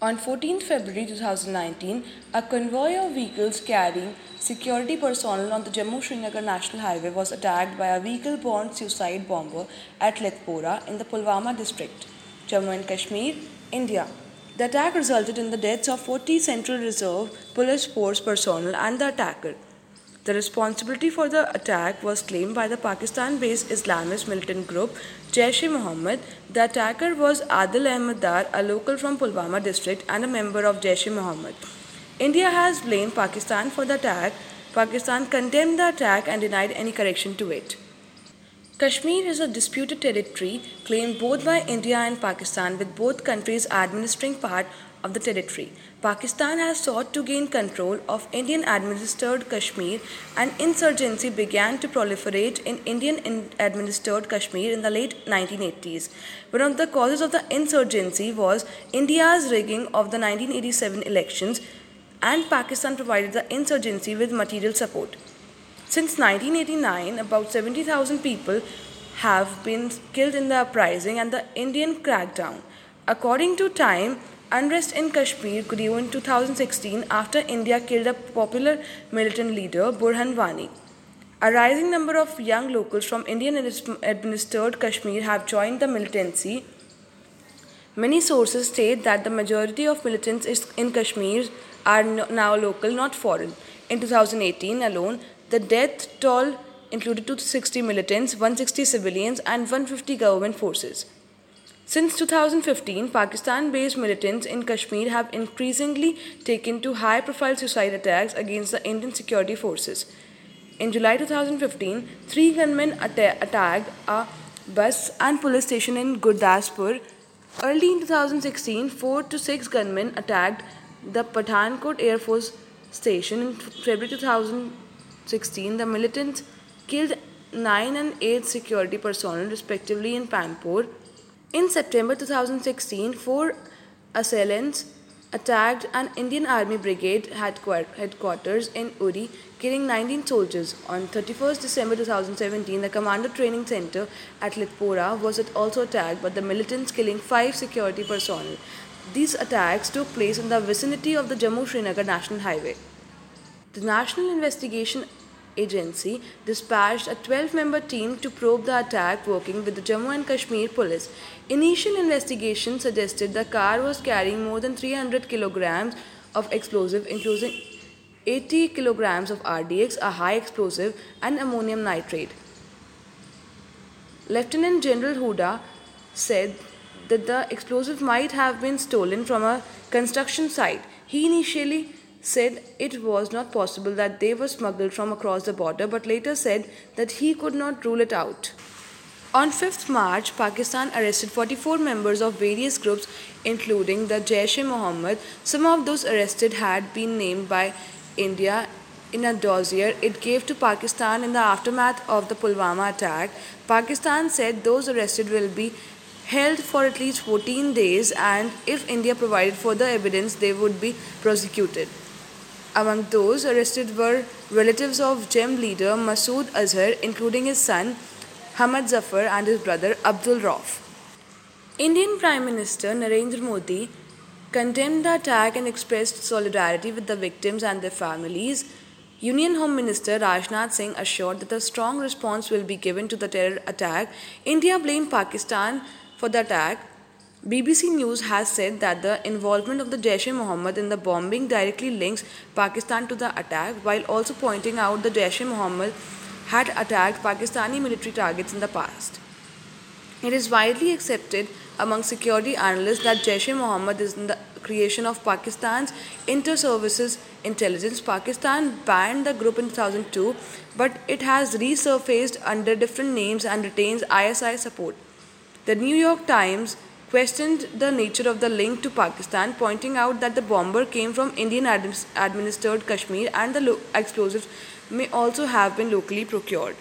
On 14 February 2019, a convoy of vehicles carrying security personnel on the Jammu Srinagar National Highway was attacked by a vehicle borne suicide bomber at Letpora in the Pulwama district, Jammu and Kashmir, India. The attack resulted in the deaths of 40 Central Reserve Police Force personnel and the attacker. The responsibility for the attack was claimed by the Pakistan based Islamist militant group Jaish e Mohammed. The attacker was Adil Ahmed Dar, a local from Pulwama district and a member of Jaish e Mohammed. India has blamed Pakistan for the attack. Pakistan condemned the attack and denied any correction to it. Kashmir is a disputed territory claimed both by India and Pakistan, with both countries administering part of the territory. Pakistan has sought to gain control of Indian administered Kashmir and insurgency began to proliferate in Indian administered Kashmir in the late 1980s. One of the causes of the insurgency was India's rigging of the 1987 elections and Pakistan provided the insurgency with material support. Since 1989, about 70,000 people have been killed in the uprising and the Indian crackdown. According to Time, Unrest in Kashmir grew in 2016 after India killed a popular militant leader, Burhan Wani. A rising number of young locals from Indian administered Kashmir have joined the militancy. Many sources state that the majority of militants in Kashmir are now local, not foreign. In 2018 alone, the death toll included 260 militants, 160 civilians, and 150 government forces. Since 2015, Pakistan based militants in Kashmir have increasingly taken to high profile suicide attacks against the Indian security forces. In July 2015, three gunmen atta- attacked a bus and police station in Gurdaspur. Early in 2016, four to six gunmen attacked the Pathankot Air Force Station. In February 2016, the militants killed nine and eight security personnel, respectively, in Pampore. In September 2016, four assailants attacked an Indian Army brigade headquarters in Uri, killing 19 soldiers. On 31st December 2017, the Commando Training Center at Letpora was also attacked by the militants, killing five security personnel. These attacks took place in the vicinity of the Jammu Srinagar National Highway. The National Investigation Agency dispatched a 12 member team to probe the attack, working with the Jammu and Kashmir police. Initial investigation suggested the car was carrying more than 300 kilograms of explosive, including 80 kilograms of RDX, a high explosive, and ammonium nitrate. Lieutenant General Hooda said that the explosive might have been stolen from a construction site. He initially said it was not possible that they were smuggled from across the border, but later said that he could not rule it out. On 5th March, Pakistan arrested 44 members of various groups, including the Jaish e Mohammed. Some of those arrested had been named by India in a dossier it gave to Pakistan in the aftermath of the Pulwama attack. Pakistan said those arrested will be held for at least 14 days, and if India provided further evidence, they would be prosecuted. Among those arrested were relatives of JEM leader Masood Azhar, including his son Hamad Zafar and his brother Abdul Rauf. Indian Prime Minister Narendra Modi condemned the attack and expressed solidarity with the victims and their families. Union Home Minister Rajnath Singh assured that a strong response will be given to the terror attack. India blamed Pakistan for the attack BBC News has said that the involvement of the Jaish-e-Mohammed in the bombing directly links Pakistan to the attack, while also pointing out the Jaish-e-Mohammed had attacked Pakistani military targets in the past. It is widely accepted among security analysts that Jaish-e-Mohammed is the creation of Pakistan's inter-services intelligence. Pakistan banned the group in 2002, but it has resurfaced under different names and retains ISI support. The New York Times questioned the nature of the link to Pakistan, pointing out that the bomber came from Indian administered Kashmir and the explosives may also have been locally procured.